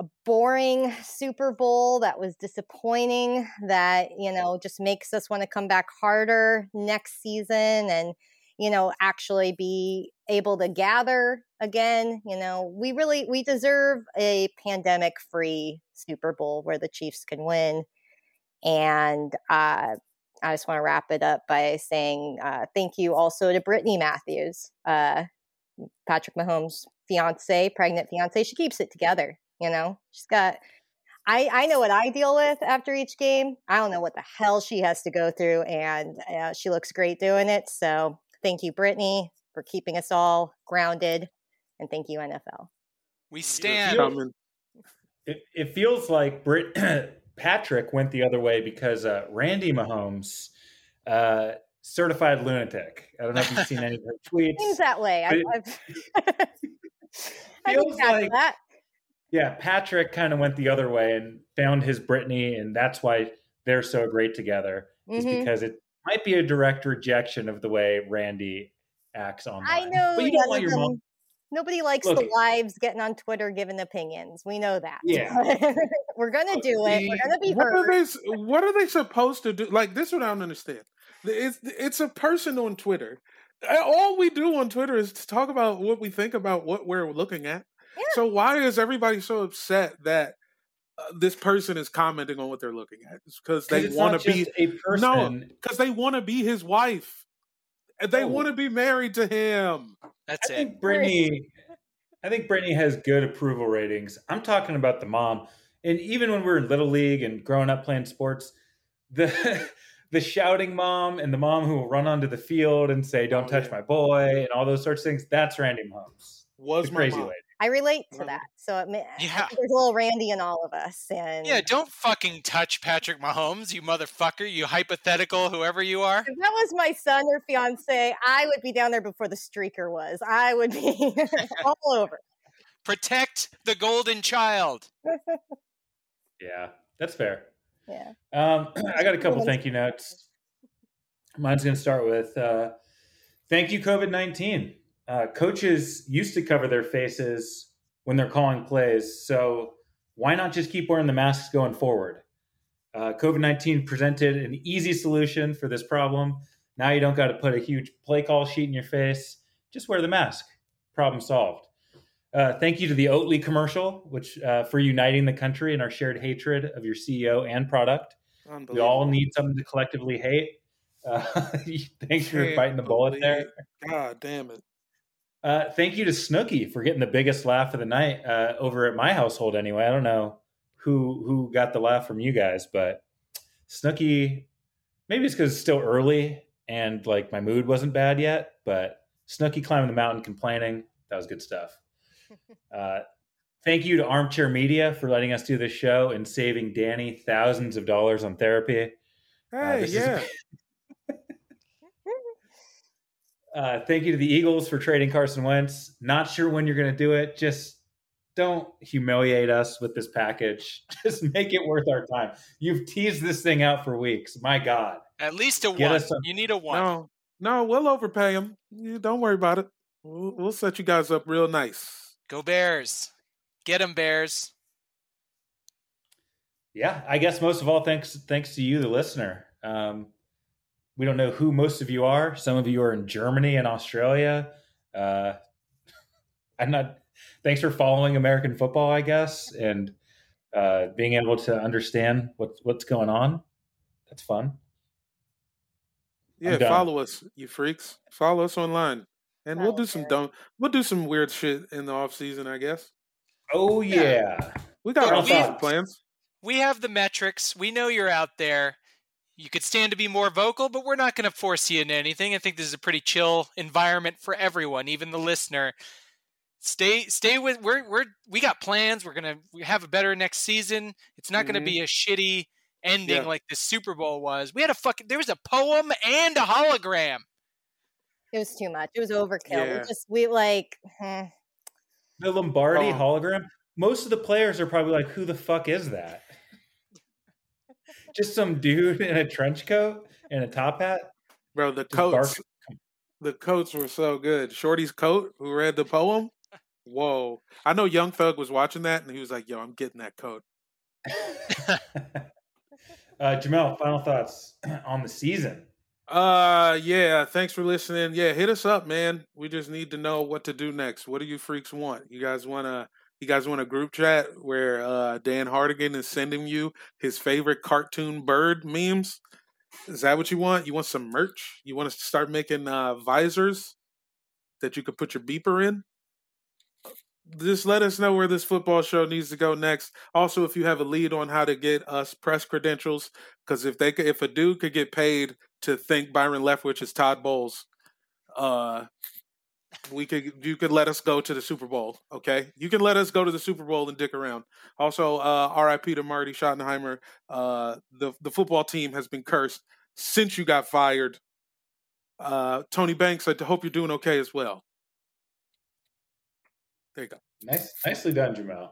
a boring Super Bowl that was disappointing, that, you know, just makes us want to come back harder next season and, you know, actually be able to gather again. You know, we really we deserve a pandemic free Super Bowl where the Chiefs can win. And uh I just want to wrap it up by saying uh, thank you also to Brittany Matthews, uh, Patrick Mahomes' fiance, pregnant fiance. She keeps it together. You know, she's got. I I know what I deal with after each game. I don't know what the hell she has to go through, and uh, she looks great doing it. So thank you, Brittany, for keeping us all grounded, and thank you, NFL. We stand. It, it feels like Brit Patrick went the other way because uh, Randi Mahomes, uh, certified lunatic. I don't know if you've seen any of her tweets. Seems that way. I, But I've I feels like- that. Yeah, Patrick kind of went the other way and found his Brittany, and that's why they're so great together. Is Mhm. because it might be a direct rejection of the way Randi acts online. I know. but you don't want your mom. Them- Nobody likes Look- the wives getting on Twitter giving opinions. We know that. Yeah. We're gonna do it. We're gonna be What are they? What are they supposed to do? Like this, is what I don't understand. It's it's a person on Twitter. All we do on Twitter is to talk about what we think about what we're looking at. Yeah. So why is everybody so upset that uh, this person is commenting on what they're looking at? It's because 'Cause they want to be a person. No, because they want to be his wife. They No. want to be married to him. That's I it. think Brittany, I think Brittany has good approval ratings. I'm talking about the mom, and even when we were in little league and growing up playing sports, the the shouting mom and the mom who will run onto the field and say, "Don't Oh, touch my boy" and all those sorts of things. That's Randi Mahomes, Was my crazy mom. lady. I relate to that. So it, ma- I Yeah. there's a little Randi in all of us. And Yeah, don't fucking touch Patrick Mahomes, you motherfucker, you hypothetical whoever you are. if that was my son or fiance, I would be down there before the streaker was. I would be all over. Protect the golden child. Yeah, that's fair. Yeah. Um, I got a couple thank you notes. Mine's going to start with uh, thank you, COVID 19. Uh, coaches used to cover their faces when they're calling plays. So why not just keep wearing the masks going forward? Uh, COVID 19 presented an easy solution for this problem. Now you don't got to put a huge play call sheet in your face. Just wear the mask. Problem solved. Uh, thank you to the Oatly commercial, which uh, for uniting the country in our shared hatred of your CEO and product. We all need something to collectively hate. Uh, thanks for biting the bullet there. God damn it. Uh, thank you to Snooki for getting the biggest laugh of the night uh, over at my household. Anyway, I don't know who who got the laugh from you guys, but Snooki. Maybe it's because it's still early and like my mood wasn't bad yet. But Snooki climbing the mountain, complaining. That was good stuff. Uh, thank you to Armchair Media for letting us do this show and saving Danny thousands of dollars on therapy. Uh, Hey, this is- yeah. Uh, thank you to the Eagles for trading Carson Wentz. Not sure when you're going to do it. Just don't humiliate us with this package. Just make it worth our time. You've teased this thing out for weeks. My God. At least a Get one. some- You need a one. No, no, we'll overpay him. You don't worry about it. We'll, we'll set you guys up real nice. Go Bears. Get them, Bears. Yeah, I guess most of all, thanks thanks to you, the listener. Um, we don't know who most of you are. Some of you are in Germany and Australia. Uh, I'm not. Thanks for following American football, I guess, and uh, being able to understand what's what's going on. That's fun. Yeah, follow us, you freaks. Follow us online. And we'll do some Follow dumb we'll do some weird shit in the off season, I guess. Oh Yeah. yeah. We got all we- sorts of plans. We have the metrics. We know you're out there. You could stand to be more vocal, but we're not going to force you into anything. I think this is a pretty chill environment for everyone, even the listener. Stay, stay with. We're, we're, we got plans. We're gonna we have a better next season. It's not going to Mhm. be a shitty ending Yeah. like the Super Bowl was. We had a fucking. There was a poem and a hologram. It was too much. It was overkill. Yeah. We just we like hmm. The Lombardi Oh. hologram. Most of the players are probably like, "Who the fuck is that?" Just some dude in a trench coat and a top hat. Bro, the coats the coats were so good. Shorty's coat, who read the poem. Whoa. I know Young Thug was watching that and he was like, yo, I'm getting that coat. uh, Jamel, final thoughts on the season. Uh yeah, thanks for listening. Yeah, hit us up, man. We just need to know what to do next. What do you freaks want? You guys wanna you guys want a group chat where uh Dan Hardigan is sending you his favorite cartoon bird memes? Is that what you want? You want some merch? You want us to start making uh visors that you could put your beeper in? Just let us know where this football show needs to go next. Also, if you have a lead on how to get us press credentials, because if they could, if a dude could get paid to think Byron Leftwich is Todd Bowles, uh, we could you could let us go to the Super Bowl. Okay, you can let us go to the Super Bowl and dick around. Also, uh, R.I.P. to Marty Schottenheimer. Uh, the the football team has been cursed since you got fired. Uh, Tony Banks, I hope you're doing okay as well. There you go. Nice, nicely done, Jamel.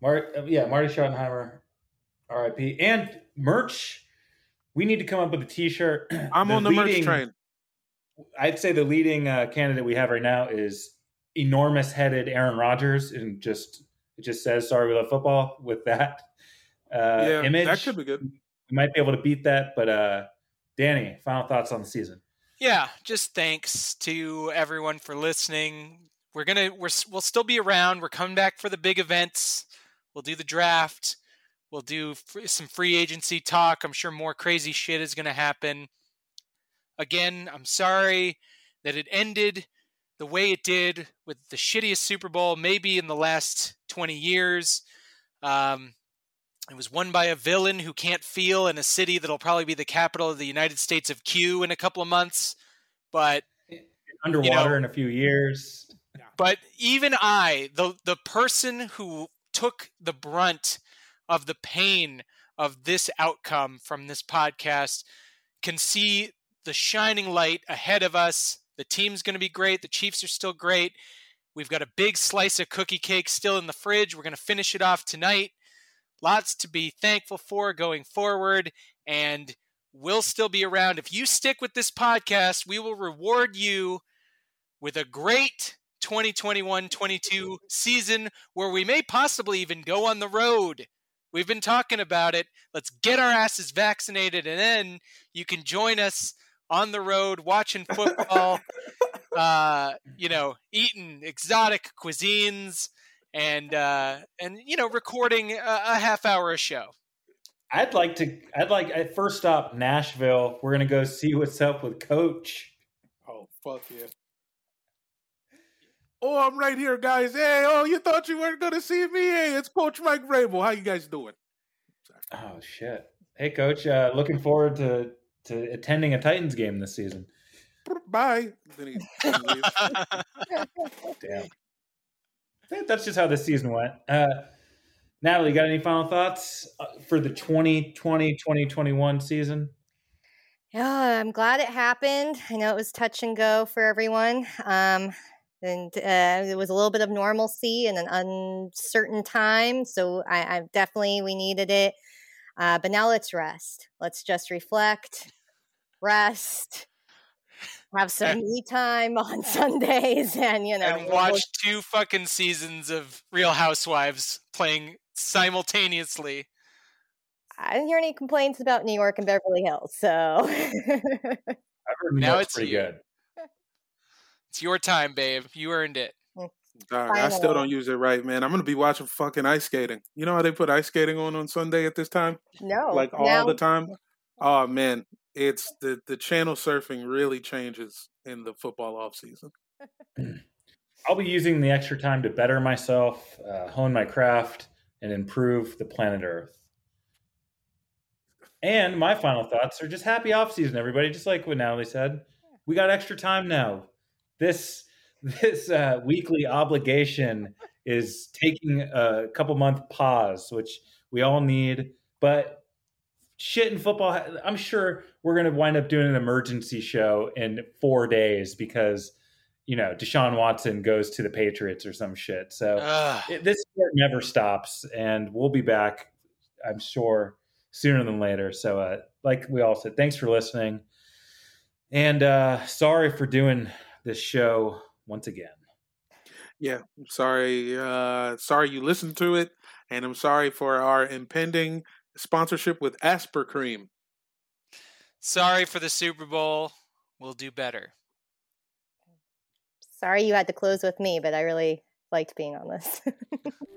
Mar- uh, yeah, Marty Schottenheimer, R.I.P. And merch. We need to come up with a T-shirt. I'm on the merch train. I'd say the leading uh, candidate we have right now is enormous-headed Aaron Rodgers, and just it just says "Sorry, we love football" with that uh, yeah, image. that could be good. we might be able to beat that, but uh, Danny, final thoughts on the season. Yeah, just thanks to everyone for listening. We're gonna we're we'll still be around. We're coming back for the big events. We'll do the draft. We'll do f- some free agency talk. I'm sure more crazy shit is gonna happen. Again, I'm sorry that it ended the way it did with the shittiest Super Bowl maybe in the last 20 years. Um, it was won by a villain who can't feel in a city that'll probably be the capital of the United States of Q in a couple of months. But Underwater in a few years. But even I, the the person who took the brunt of the pain of this outcome from this podcast can see the shining light ahead of us. The team's going to be great. The Chiefs are still great. We've got a big slice of cookie cake still in the fridge. We're going to finish it off tonight. Lots to be thankful for going forward. And we'll still be around. If you stick with this podcast, we will reward you with a great 2021 22 season where we may possibly even go on the road. We've been talking about it. Let's get our asses vaccinated, and then you can join us on the road watching football, uh, you know, eating exotic cuisines, and uh, and you know, recording a, a half hour a show. I'd like to. I'd like at first stop Nashville. We're gonna go see what's up with Coach. Oh fuck yeah. Oh, I'm right here, guys. Hey, oh, you thought you weren't gonna see me? Hey, it's Coach Mike Vrabel. How you guys doing? Oh shit! Hey, Coach. Uh, looking forward to to attending a Titans game this season. Bye. Then he, he. Damn. That's just how this season went. Uh, Natalie, got any final thoughts uh, for the 2020-2021 season? Yeah, I'm glad it happened. I know it was touch and go for everyone. Um, and uh, it was a little bit of normalcy in an uncertain time. So I, I definitely we needed it. Uh, but now let's rest. Let's just reflect, rest, have some me time on Sundays, and you know, and we'll- watch two fucking seasons of Real Housewives playing simultaneously. I didn't hear any complaints about New York and Beverly Hills, so I've heard Now it's pretty you. good. It's your time, babe. You earned it. Dog, I still don't use it right, man. I'm gonna be watching fucking ice skating. You know how they put ice skating on on Sunday at this time, no, like all now- the time. Oh man, it's the the channel surfing really changes in the football off season. I'll be using the extra time to better myself, uh, hone my craft, and improve the planet Earth. And my final thoughts are just happy off season, everybody. Just like what Natalie said, we got extra time now. This this uh, weekly obligation is taking a couple month pause, which we all need. But shit in football, I'm sure we're going to wind up doing an emergency show in four days because you know Deshaun Watson goes to the Patriots or some shit. So it, this sport never stops, and we'll be back. I'm sure sooner than later. So, uh, like we all said, thanks for listening, and uh, sorry for doing this show once again. Yeah, I'm sorry. Uh, sorry you listened to it, and I'm sorry for our impending sponsorship with Aspercreme. Sorry for the Super Bowl. We'll do better. Sorry you had to close with me, but I really liked being on this.